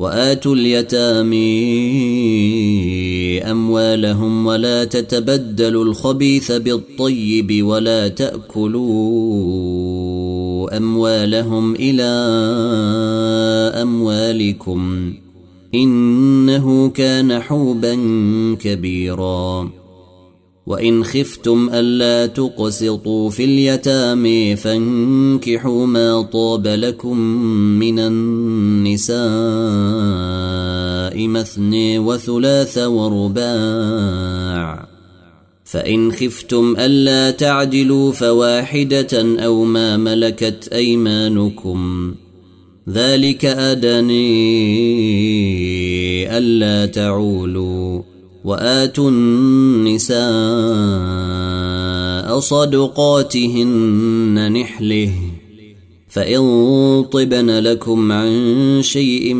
وآتوا اليتامى أموالهم ولا تتبدلوا الخبيث بالطيب ولا تأكلوا أموالهم إلى أموالكم إنه كان حوبا كبيرا وإن خفتم ألا تقسطوا في اليتامى فانكحوا ما طاب لكم من النساء مثني وثلاث ورباع. فإن خفتم ألا تعدلوا فواحدة أو ما ملكت أيمانكم. ذلك أدني ألا تعولوا. وآتوا النساء صدقاتهن نحله فإن طبن لكم عن شيء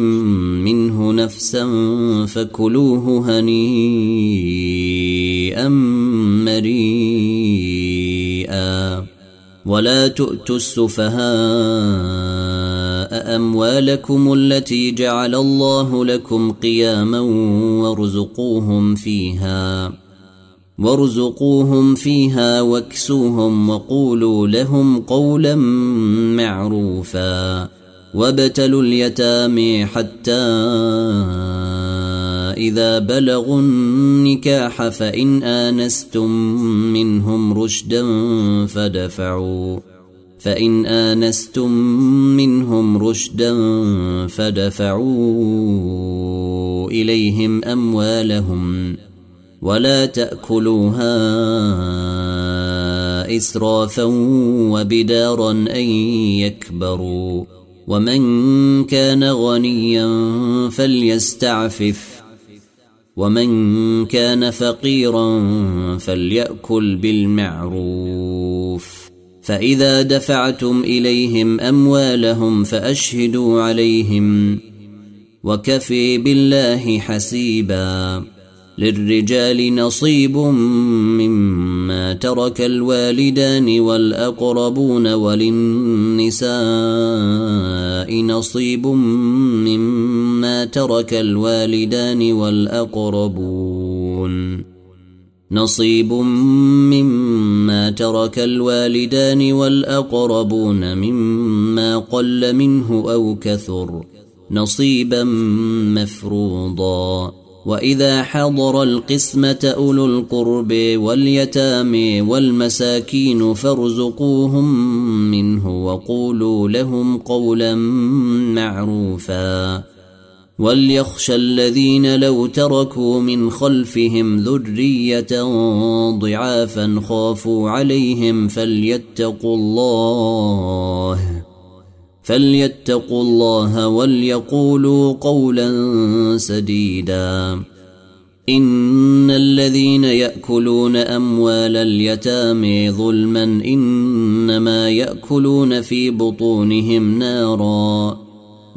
منه نفسا فكلوه هنيئا مريئا ولا تؤتوا السفهاء اموالكم التي جعل الله لكم قياما وارزقوهم فيها وارزقوهم فيها واكسوهم وقولوا لهم قولا معروفا وابتلوا اليتامى حتى إذا بلغوا النكاح فإن آنستم منهم رشدا فدفعوا. فإن آنستم منهم رشدا فدفعوا إليهم أموالهم ولا تأكلوها إسرافا وبدارا أن يكبروا ومن كان غنيا فليستعفف ومن كان فقيرا فليأكل بالمعروف فإذا دفعتم إليهم أموالهم فأشهدوا عليهم وكفي بالله حسيبا للرجال نصيب مما ترك الوالدان والأقربون وللنساء نصيب مما ترك الوالدان والأقربون نصيب مما ترك الوالدان والأقربون مما قل منه أو كثر نصيبا مفروضا. وإذا حضر القسمة أولو القرب واليتامى والمساكين فارزقوهم منه وقولوا لهم قولا معروفا. وليخشى الذين لو تركوا من خلفهم ذرية ضعافا خافوا عليهم فليتقوا الله فليتقوا الله وليقولوا قولا سديدا. إن الذين يأكلون أموال اليتامى ظلما إنما يأكلون في بطونهم نارا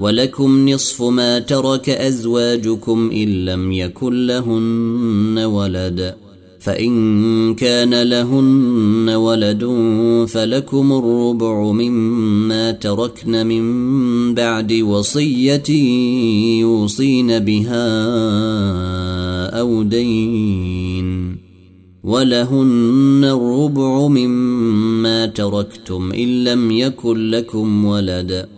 ولكم نصف ما ترك أزواجكم إن لم يكن لهن ولد. فإن كان لهن ولد فلكم الربع مما تركن من بعد وصية يوصين بها أو دين. ولهن الربع مما تركتم إن لم يكن لكم ولد.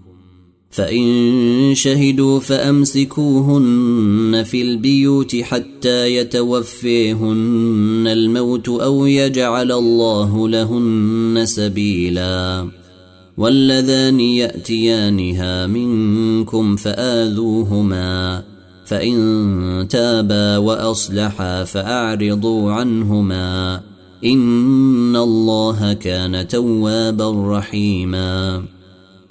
فإن شهدوا فأمسكوهن في البيوت حتى يتوفيهن الموت أو يجعل الله لهن سبيلا واللذان يأتيانها منكم فآذوهما فإن تابا وأصلحا فأعرضوا عنهما إن الله كان توابا رحيما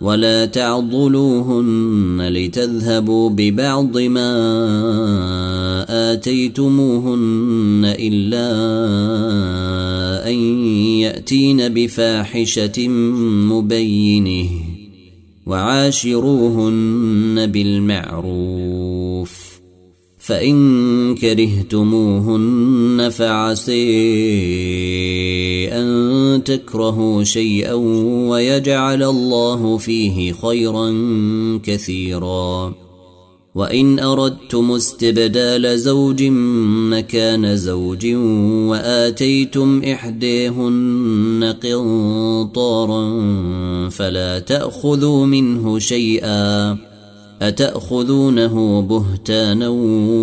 ولا تعضلوهن لتذهبوا ببعض ما آتيتموهن إلا أن يأتين بفاحشة مبينة وعاشروهن بالمعروف. فإن كرهتموهن فعسي أن تكرهوا شيئا ويجعل الله فيه خيرا كثيرا. وإن أردتم استبدال زوج مكان زوج وآتيتم إحديهن قنطارا فلا تأخذوا منه شيئا. أتأخذونه بهتانا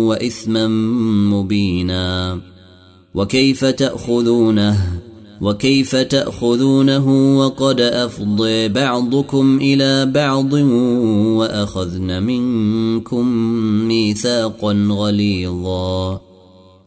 وإثما مبينا؟ وكيف تأخذونه؟ وكيف تأخذونه وقد أفضي بعضكم إلى بعض وأخذن منكم ميثاقا غليظا؟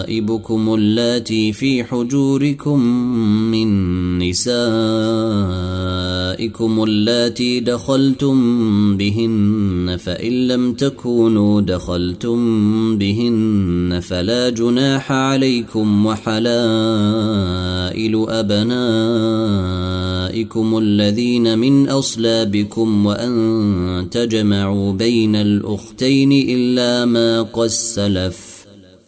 حبائبكم اللاتي في حجوركم من نسائكم اللاتي دخلتم بهن فإن لم تكونوا دخلتم بهن فلا جناح عليكم وحلائل أبنائكم الذين من أصلابكم وأن تجمعوا بين الأختين إلا ما قد سلف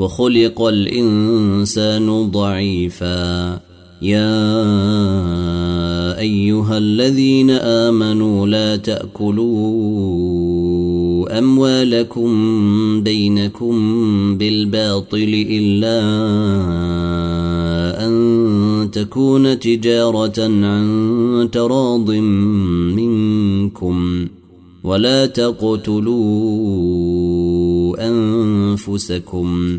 وخلق الإنسان ضعيفا. يا أيها الذين آمنوا لا تأكلوا أموالكم بينكم بالباطل إلا أن تكون تجارة عن تراض منكم. ولا تقتلوا أنفسكم.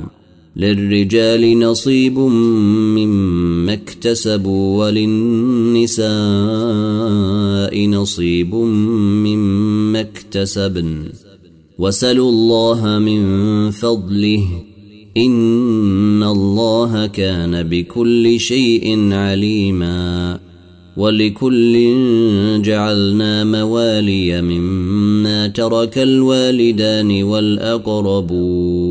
للرجال نصيب مما اكتسبوا وللنساء نصيب مما اكتسبن. وسلوا الله من فضله. إن الله كان بكل شيء عليما. ولكل جعلنا موالي مما ترك الوالدان والأقربون.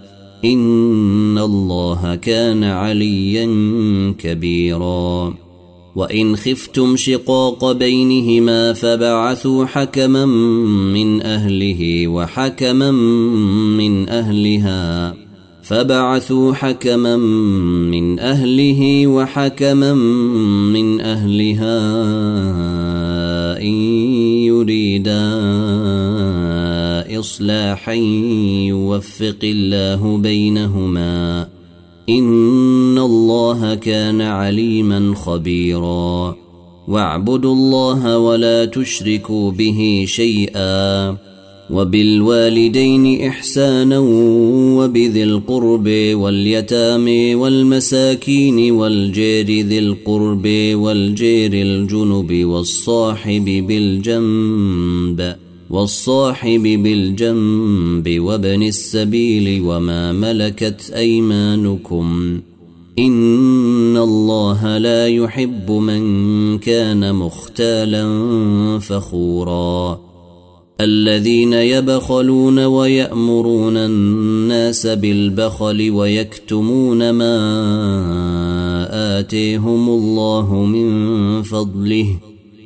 ان الله كان عليا كبيرا. وان خفتم شقاق بينهما فبعثوا حكما من اهله وحكما من اهلها فبعثوا حكما من اهله وحكما من اهلها ان يريدا إصلاحا يوفق الله بينهما. إن الله كان عليما خبيرا. واعبدوا الله ولا تشركوا به شيئا. وبالوالدين إحسانا وبذي القرب واليتامى والمساكين والجير ذي القرب والجير الجنب والصاحب بالجنب. والصاحب بالجنب وابن السبيل وما ملكت أيمانكم إن الله لا يحب من كان مختالا فخورا الذين يبخلون ويأمرون الناس بالبخل ويكتمون ما آتيهم الله من فضله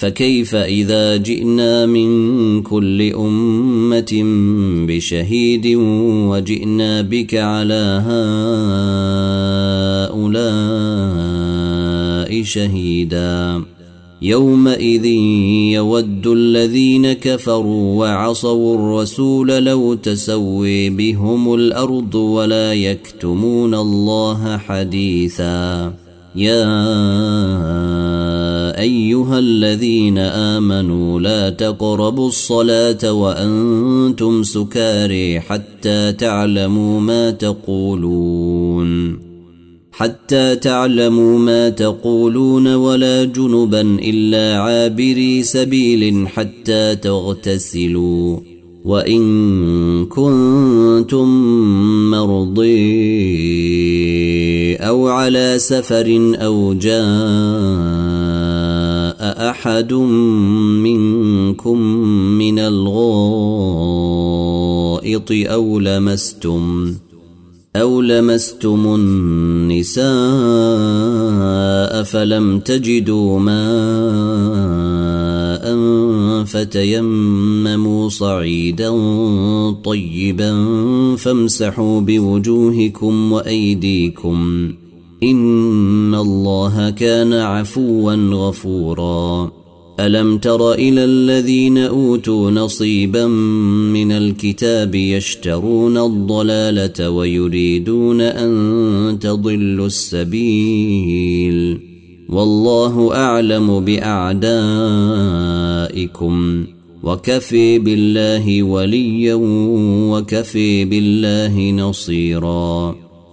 فكيف إذا جئنا من كل أمة بشهيد وجئنا بك على هؤلاء شهيدا؟ يومئذ يود الذين كفروا وعصوا الرسول لو تسوي بهم الأرض ولا يكتمون الله حديثا. يا أيها الذين آمنوا لا تقربوا الصلاة وأنتم سكاري حتى تعلموا ما تقولون. حتى تعلموا ما تقولون ولا جنبا إلا عابري سبيل حتى تغتسلوا. وإن كنتم مرضي أو على سفر أو جاء احد منكم من الغائط أو لمستم أو لمستم النساء فلم تجدوا ماء فتيمموا صعيدا طيبا فامسحوا بوجوهكم وأيديكم إن الله كان عفوا غفورا. ألم تر إلى الذين أوتوا نصيبا من الكتاب يشترون الضلالة ويريدون أن تضلوا السبيل؟ والله أعلم بأعدائكم. وكفي بالله وليا وكفي بالله نصيراً.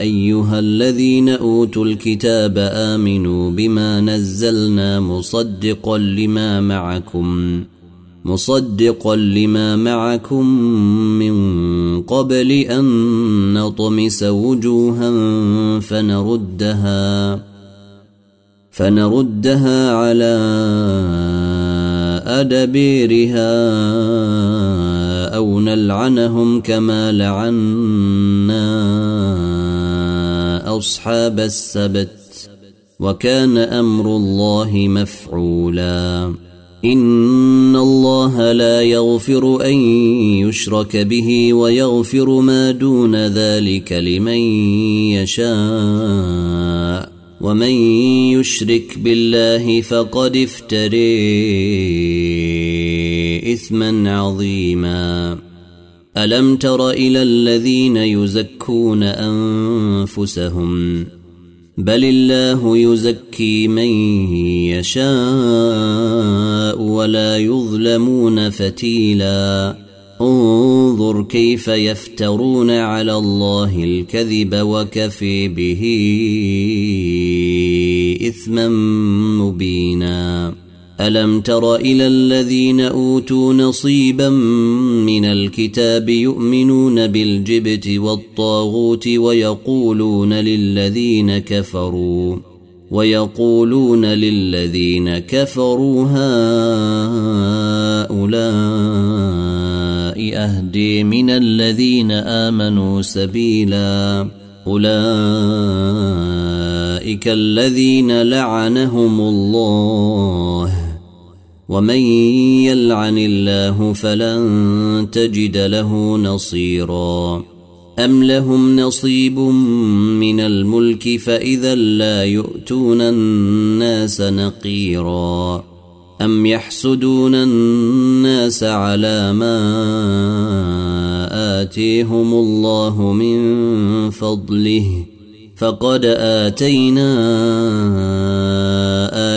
أيها الذين أوتوا الكتاب آمنوا بما نزلنا مصدقا لما معكم مصدقا لما معكم من قبل أن نطمس وجوها فنردها فنردها على أدبيرها أو نلعنهم كما لعنا أصحاب السبت وكان أمر الله مفعولا. إن الله لا يغفر أن يشرك به ويغفر ما دون ذلك لمن يشاء. ومن يشرك بالله فقد افتري إثما عظيما. ألم تر إلى الذين يزكون أنفسهم؟ بل الله يزكي من يشاء ولا يظلمون فتيلا. انظر كيف يفترون على الله الكذب وكفي به إثما مبينا. ألم تر إلى الذين أوتوا نصيبا من الكتاب يؤمنون بالجبت والطاغوت ويقولون للذين كفروا ويقولون للذين كفروا هؤلاء أهدي من الذين آمنوا سبيلا أولئك الذين لعنهم الله ومن يلعن الله فلن تجد له نصيرا. أم لهم نصيب من الملك فإذا لا يؤتون الناس نقيرا. أم يحسدون الناس على ما آتيهم الله من فضله فقد اتينا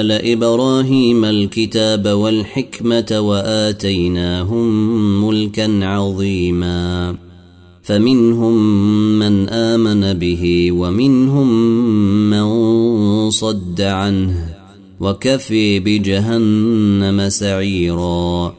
ال إبراهيم الكتاب والحكمه واتيناهم ملكا عظيما فمنهم من امن به ومنهم من صد عنه وكفي بجهنم سعيرا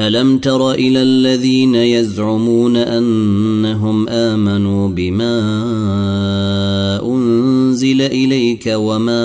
ألم تر إلى الذين يزعمون أنهم آمنوا بما أنزل إليك وما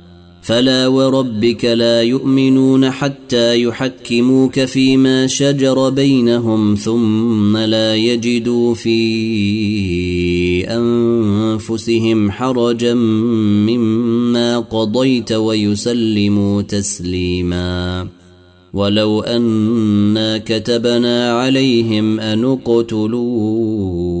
فلا وربك لا يؤمنون حتى يحكموك فيما شجر بينهم ثم لا يجدوا في أنفسهم حرجا مما قضيت ويسلموا تسليما. ولو أنا كتبنا عليهم أن اقتلوا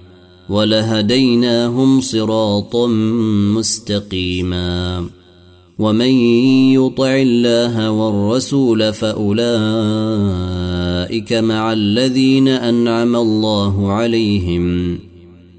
ولهديناهم صراطا مستقيما. ومن يطع الله والرسول فأولئك مع الذين أنعم الله عليهم.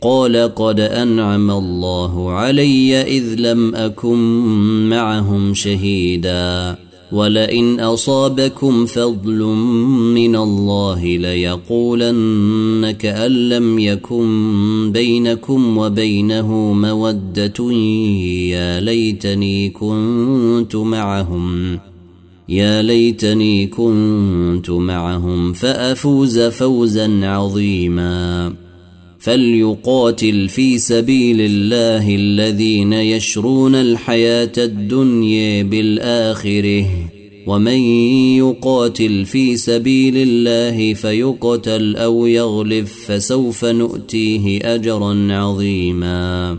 قال قد أنعم الله علي إذ لم أكن معهم شهيدا ولئن أصابكم فضل من الله ليقولن كان لم يكن بينكم وبينه مودة يا ليتني كنت معهم يا ليتني كنت معهم فأفوز فوزا عظيما. فليقاتل في سبيل الله الذين يشرون الحياة الدنيا بالآخرة. ومن يقاتل في سبيل الله فيقتل أو يغلب فسوف نؤتيه أجرا عظيما.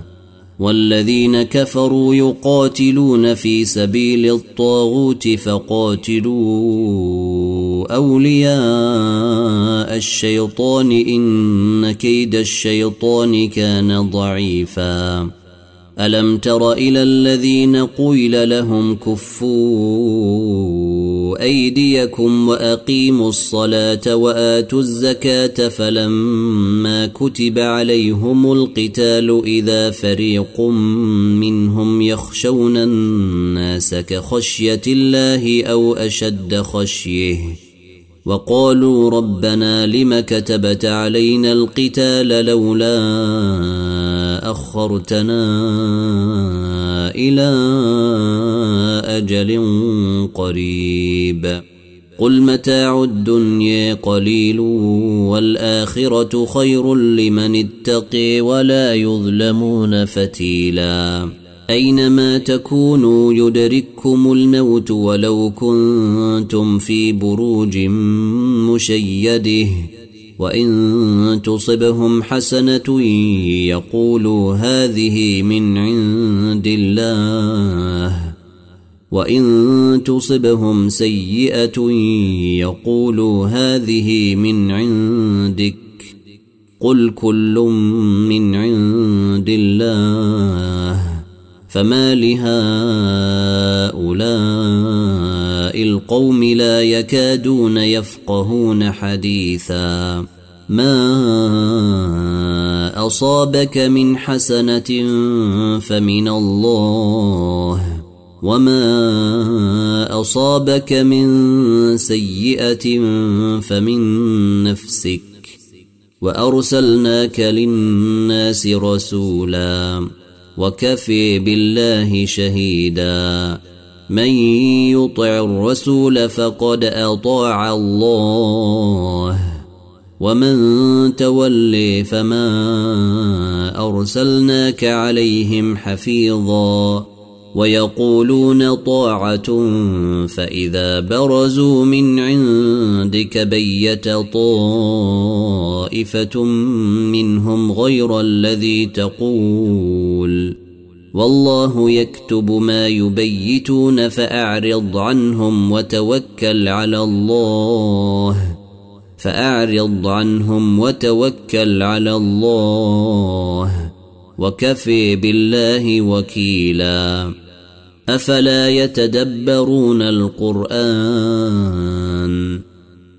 والذين كفروا يقاتلون في سبيل الطاغوت فقاتلوا أولياء الشيطان إن كيد الشيطان كان ضعيفا. ألم تر إلى الذين قيل لهم كفوا أيديكم وأقيموا الصلاة وآتوا الزكاة فلما كتب عليهم القتال إذا فريق منهم يخشون الناس كخشية الله أو أشد خشية. وقالوا ربنا لم كتبت علينا القتال لولا أخرتنا إلى أجل قريب. قل متاع الدنيا قليل والآخرة خير لمن اتقي ولا يظلمون فتيلا. أينما تكونوا يدرككم الموت ولو كنتم في بروج مشيده وإن تصبهم حسنة يقولوا هذه من عند الله. وإن تصبهم سيئة يقولوا هذه من عندك. قل كل من عند الله. فما لهؤلاء القوم لا يكادون يفقهون حديثا. ما أصابك من حسنة فمن الله وما أصابك من سيئة فمن نفسك. وأرسلناك للناس رسولا وكفي بالله شهيدا. من يطع الرسول فقد أطاع الله ومن تولي فما أرسلناك عليهم حفيظا ويقولون طاعة فإذا برزوا من عندك بيت طائفة منهم غير الذي تقول. والله يكتب ما يبيتون فأعرض عنهم وتوكل على الله. فأعرض عنهم وتوكل على الله. وكفي بالله وكيلا. أفلا يتدبرون القرآن؟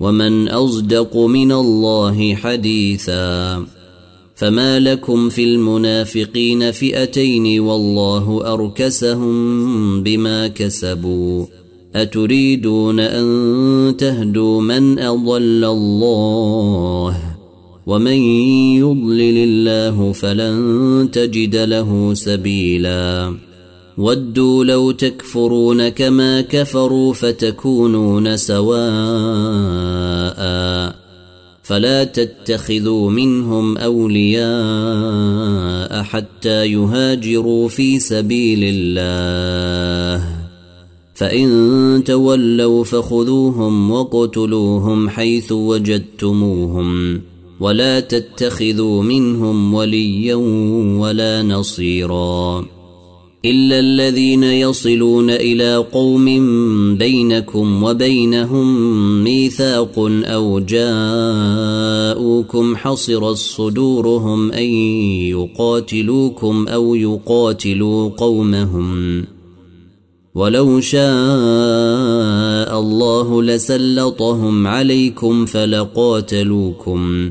ومن أصدق من الله حديثا فما لكم في المنافقين فئتين والله أركسهم بما كسبوا أتريدون أن تهدوا من أضل الله ومن يضلل الله فلن تجد له سبيلا ودوا لو تكفرون كما كفروا فتكونون سواء فلا تتخذوا منهم أولياء حتى يهاجروا في سبيل الله. فإن تولوا فخذوهم وقتلوهم حيث وجدتموهم ولا تتخذوا منهم وليا ولا نصيرا. الا الذين يصلون إلى قوم بينكم وبينهم ميثاق أو جاءوكم حصرت صدورهم ان يقاتلوكم أو يقاتلوا قومهم ولو شاء الله لسلطهم عليكم فلقاتلوكم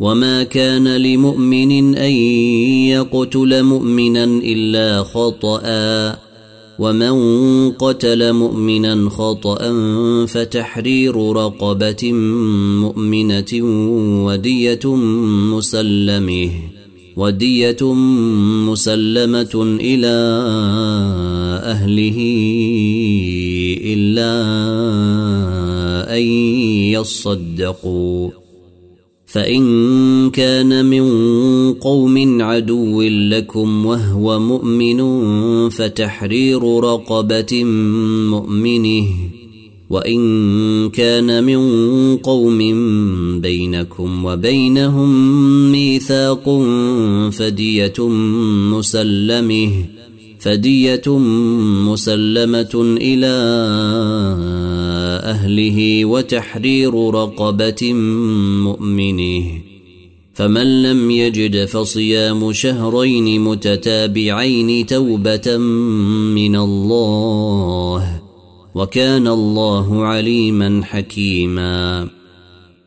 وما كان لمؤمن ان يقتل مؤمنا الا خطأ ومن قتل مؤمنا خطأ فتحرير رقبة مؤمنة ودية مسلمه ودية مسلمة إلى أهله إلا أن يصدقوا فإن كان من قوم عدو لكم وهو مؤمن فتحرير رقبة مؤمنه وإن كان من قوم بينكم وبينهم ميثاق فدية مسلمه فدية مسلمة إلى أهله وتحرير رقبة مؤمنه. فمن لم يجد فصيام شهرين متتابعين توبة من الله وكان الله عليما حكيما.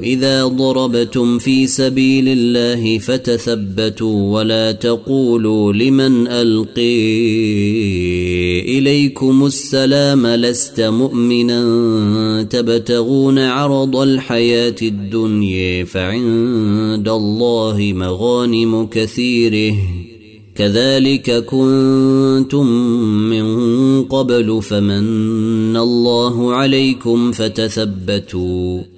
إذا ضربتم في سبيل الله فتثبتوا ولا تقولوا لمن ألقي إليكم السلام لست مؤمنا تبتغون عرض الحياة الدنيا فعند الله مغانم كثيره كذلك كنتم من قبل فمن الله عليكم فتثبتوا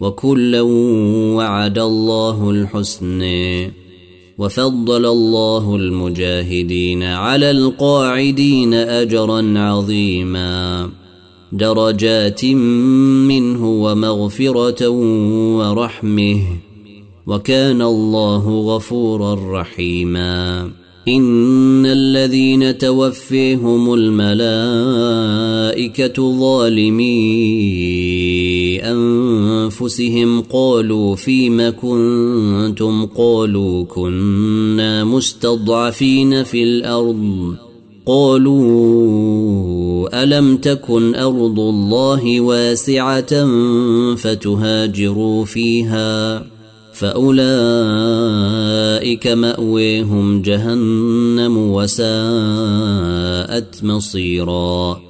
وكلا وعد الله الحسن وفضل الله المجاهدين على القاعدين أجرا عظيما درجات منه ومغفرة ورحمه وكان الله غفورا رحيما إن الذين توفيهم الملائكة ظالمي انفسهم قالوا فيم كنتم؟ قالوا كنا مستضعفين في الأرض. قالوا ألم تكن أرض الله واسعة فتهاجروا فيها؟ فأولئك مأويهم جهنم وساءت مصيرا.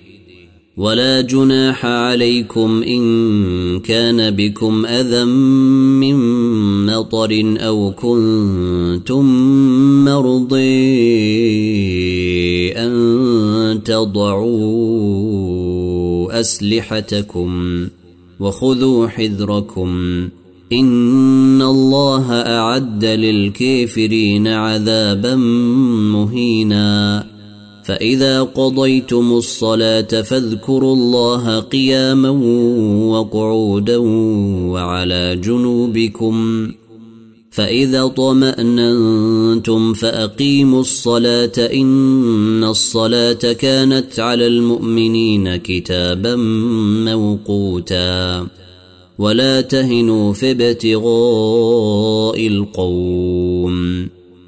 ولا جناح عليكم إن كان بكم أذى من مطر أو كنتم مرضي أن تضعوا أسلحتكم وخذوا حذركم إن الله أعد للكافرين عذابا مهينا فإذا قضيتم الصلاة فاذكروا الله قياما وقعودا وعلى جنوبكم. فإذا طمأننتم فأقيموا الصلاة إن الصلاة كانت على المؤمنين كتابا موقوتا. ولا تهنوا في ابتغاء القوم.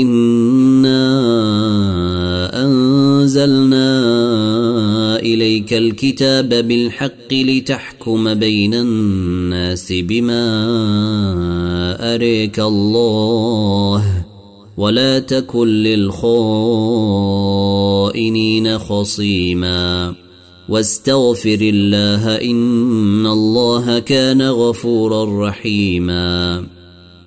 انا انزلنا اليك الكتاب بالحق لتحكم بين الناس بما اريك الله ولا تكن للخائنين خصيما واستغفر الله ان الله كان غفورا رحيما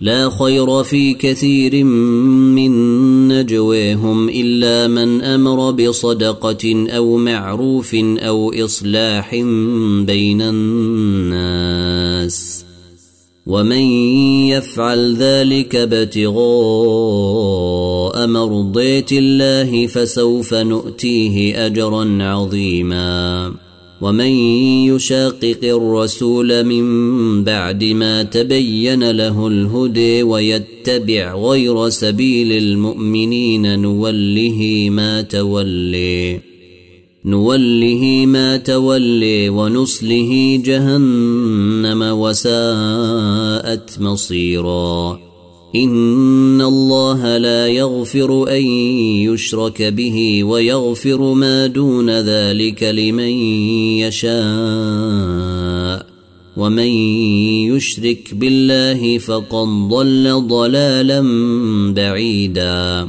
لا خير في كثير من نجويهم إلا من أمر بصدقة أو معروف أو إصلاح بين الناس ومن يفعل ذلك ابتغاء مرضية الله فسوف نؤتيه أجرا عظيما ومن يشاقق الرسول من بعد ما تبين له الهدي ويتبع غير سبيل المؤمنين نوله ما تولي نوله ما تولي ونصله جهنم وساءت مصيرا. ان الله لا يغفر ان يشرك به ويغفر ما دون ذلك لمن يشاء ومن يشرك بالله فقد ضل ضلالا بعيدا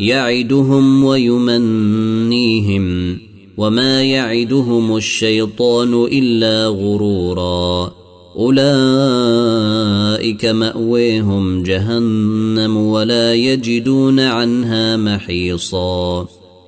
يعدهم ويمنيهم وما يعدهم الشيطان إلا غرورا. أولئك مأويهم جهنم ولا يجدون عنها محيصا.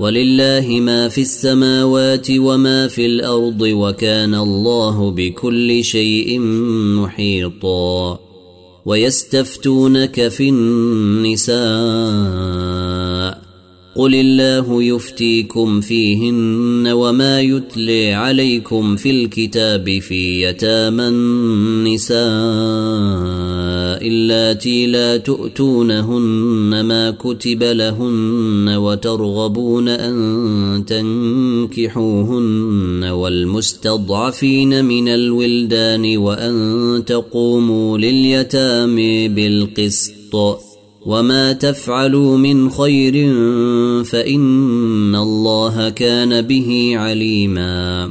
ولله ما في السماوات وما في الأرض وكان الله بكل شيء محيطا ويستفتونك في النساء قل الله يفتيكم فيهن وما يتلي عليكم في الكتاب في يتامى النساء اللاتي لا تؤتونهن ما كتب لهن وترغبون أن تنكحوهن والمستضعفين من الولدان وأن تقوموا لليتامى بالقسط وما تفعلوا من خير فإن الله كان به عليما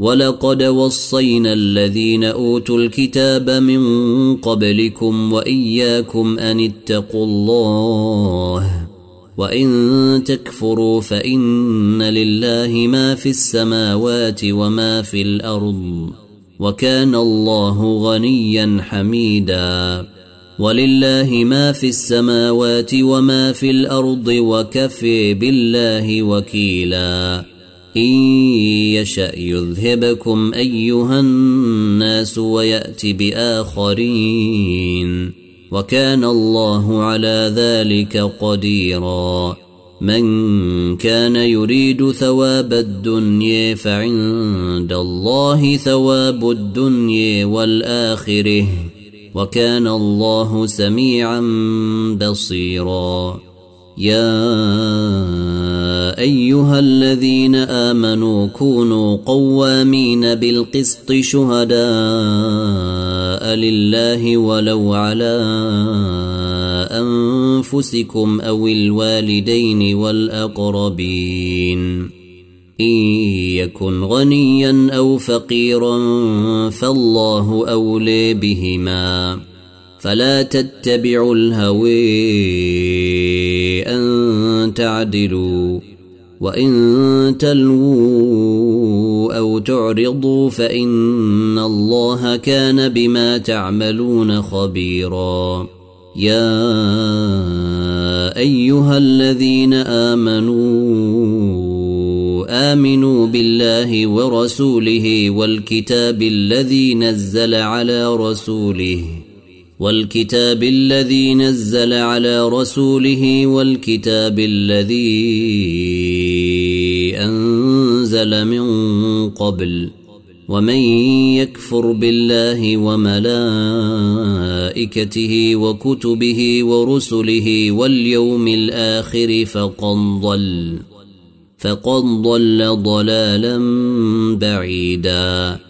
ولقد وصينا الذين أوتوا الكتاب من قبلكم وإياكم أن اتقوا الله وإن تكفروا فإن لله ما في السماوات وما في الأرض وكان الله غنيا حميدا ولله ما في السماوات وما في الأرض وكفي بالله وكيلا إن يشأ يذهبكم أيها الناس ويأت بآخرين وكان الله على ذلك قديرا من كان يريد ثواب الدنيا فعند الله ثواب الدنيا والآخرة وكان الله سميعا بصيرا يا أيها الذين آمنوا كونوا قوامين بالقسط شهداء لله ولو على أنفسكم أو الوالدين والأقربين. إن يكن غنيا أو فقيرا فالله اولي بهما. فلا تتبعوا الهوي أن تعدلوا وإن تلووا أو تعرضوا فإن الله كان بما تعملون خبيرا. يا أيها الذين آمنوا آمنوا بالله ورسوله والكتاب الذي نزل على رسوله والكتاب الذي نزل على رسوله والكتاب الذي أنزل من قبل ومن يكفر بالله وملائكته وكتبه ورسله واليوم الآخر فقد ضل فقد ضل ضلالا بعيدا.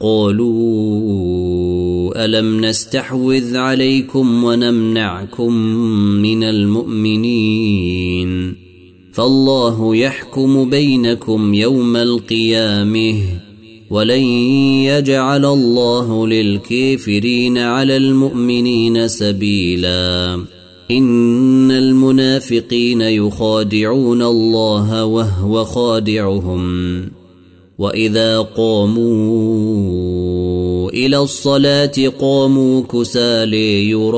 قالوا ألم نستحوذ عليكم ونمنعكم من المؤمنين؟ فالله يحكم بينكم يوم القيامة ولن يجعل الله للكافرين على المؤمنين سبيلا. إن المنافقين يخادعون الله وهو خادعهم. واذا قاموا إلى الصلاه قاموا كسالي يراءون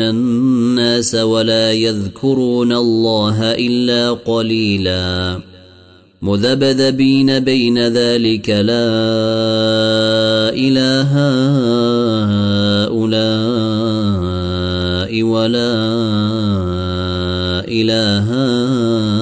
الناس ولا يذكرون الله الا قليلا مذبذبين بين ذلك لا اله هؤلاء ولا اله هؤلاء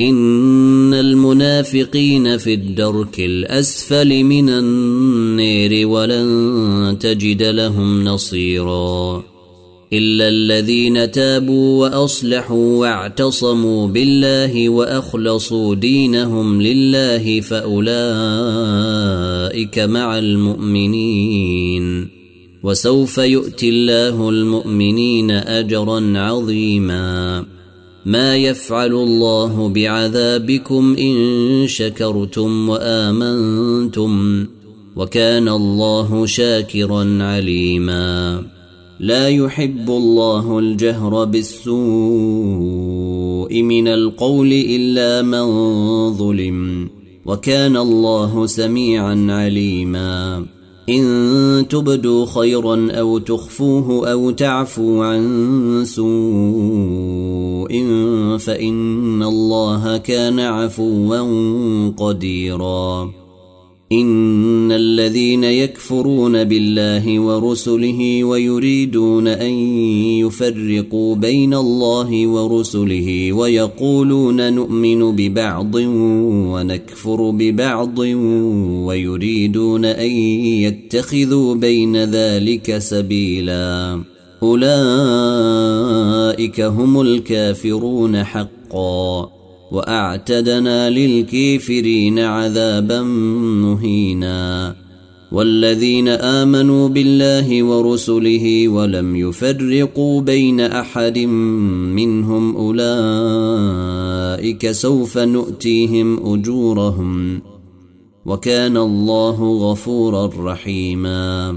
إن المنافقين في الدرك الأسفل من النير ولن تجد لهم نصيرا إلا الذين تابوا وأصلحوا واعتصموا بالله وأخلصوا دينهم لله فأولئك مع المؤمنين وسوف يؤتي الله المؤمنين أجرا عظيما ما يفعل الله بعذابكم إن شكرتم وآمنتم وكان الله شاكرا عليما. لا يحب الله الجهر بالسوء من القول إلا من ظلم وكان الله سميعا عليما. إن تبدوا خيرا أو تخفوه أو تعفوا عن سوء فإن الله كان عفوا قديرا. إن الذين يكفرون بالله ورسله ويريدون أن يفرقوا بين الله ورسله ويقولون نؤمن ببعض ونكفر ببعض ويريدون أن يتخذوا بين ذلك سبيلا. أولئك هم الكافرون حقا وأعتدنا للكافرين عذابا مهينا والذين آمنوا بالله ورسله ولم يفرقوا بين أحد منهم أولئك سوف نؤتيهم أجورهم وكان الله غفورا رحيما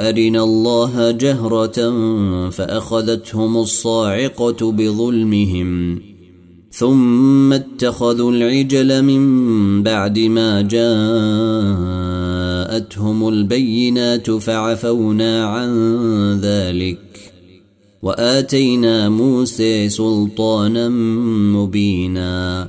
أرنا الله جهرة فأخذتهم الصاعقة بظلمهم ثم اتخذوا العجل من بعد ما جاءتهم البينات فعفونا عن ذلك وآتينا موسى سلطانا مبينا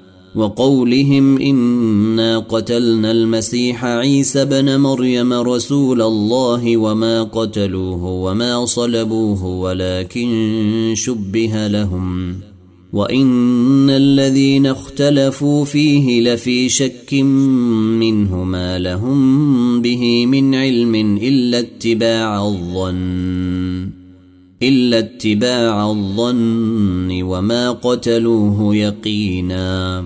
وقولهم إنا قتلنا المسيح عيسى بن مريم رسول الله وما قتلوه وما صلبوه ولكن شبه لهم وإن الذين اختلفوا فيه لفي شك منه ما لهم به من علم إلا اتباع الظن إلا اتباع الظن وما قتلوه يقينا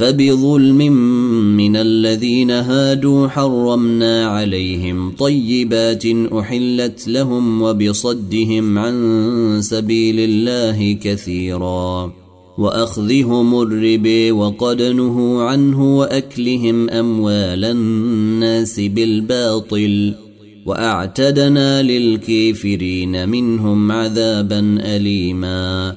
فبظلم من الذين هادوا حرمنا عليهم طيبات أحلت لهم وبصدهم عن سبيل الله كثيرا وأخذهم الرب وقد نهوا عنه وأكلهم أموال الناس بالباطل وأعتدنا للكافرين منهم عذابا أليما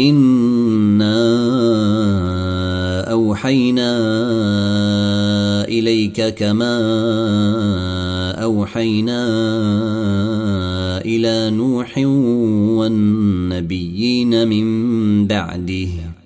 إنا أوحينا إليك كما أوحينا إلى نوح والنبيين من بعده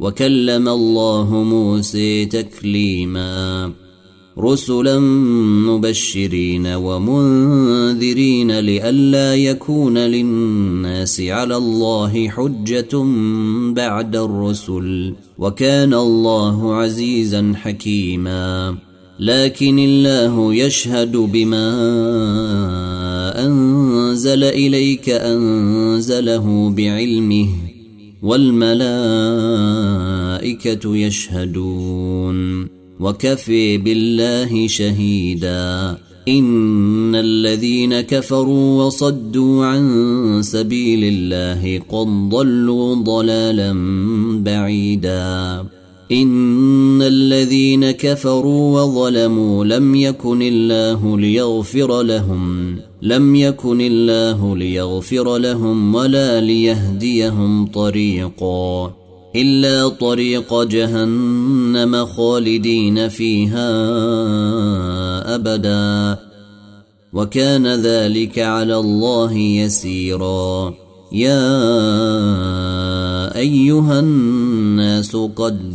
وكلم الله موسى تكليما رسلا مبشرين ومنذرين لئلا يكون للناس على الله حجة بعد الرسل وكان الله عزيزا حكيما لكن الله يشهد بما أنزل إليك أنزله بعلمه والملائكة يشهدون. وكفي بالله شهيدا. إن الذين كفروا وصدوا عن سبيل الله قد ضلوا ضلالا بعيدا. إن الذين كفروا وظلموا لم يكن الله ليغفر لهم. لم يكن الله ليغفر لهم ولا ليهديهم طريقا إلا طريق جهنم خالدين فيها أبدا. وكان ذلك على الله يسيرا. يا أيها الناس قد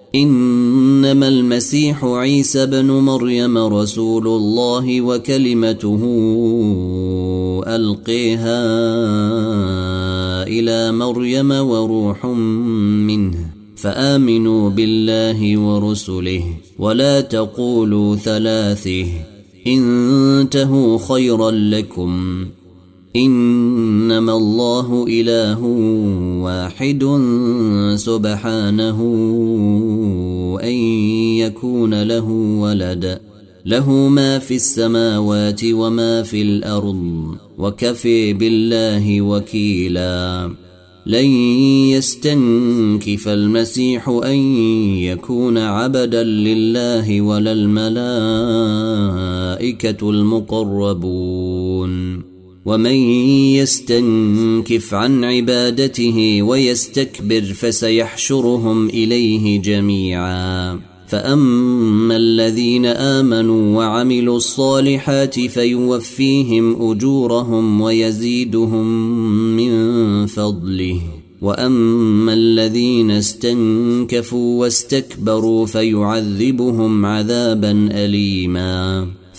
إنما المسيح عيسى بن مريم رسول الله وكلمته ألقيها إلى مريم وروح منه فآمنوا بالله ورسله ولا تقولوا ثلاثة انتهوا خيرا لكم. إنما الله إله واحد سبحانه أن يكون له ولد. له ما في السماوات وما في الأرض وكفي بالله وكيلا. لن يستنكف المسيح أن يكون عبدا لله ولا الملائكة المقربون. ومن يستنكف عن عبادته ويستكبر فسيحشرهم إليه جميعا. فأما الذين آمنوا وعملوا الصالحات فيوفيهم أجورهم ويزيدهم من فضله. وأما الذين استنكفوا واستكبروا فيعذبهم عذابا أليما.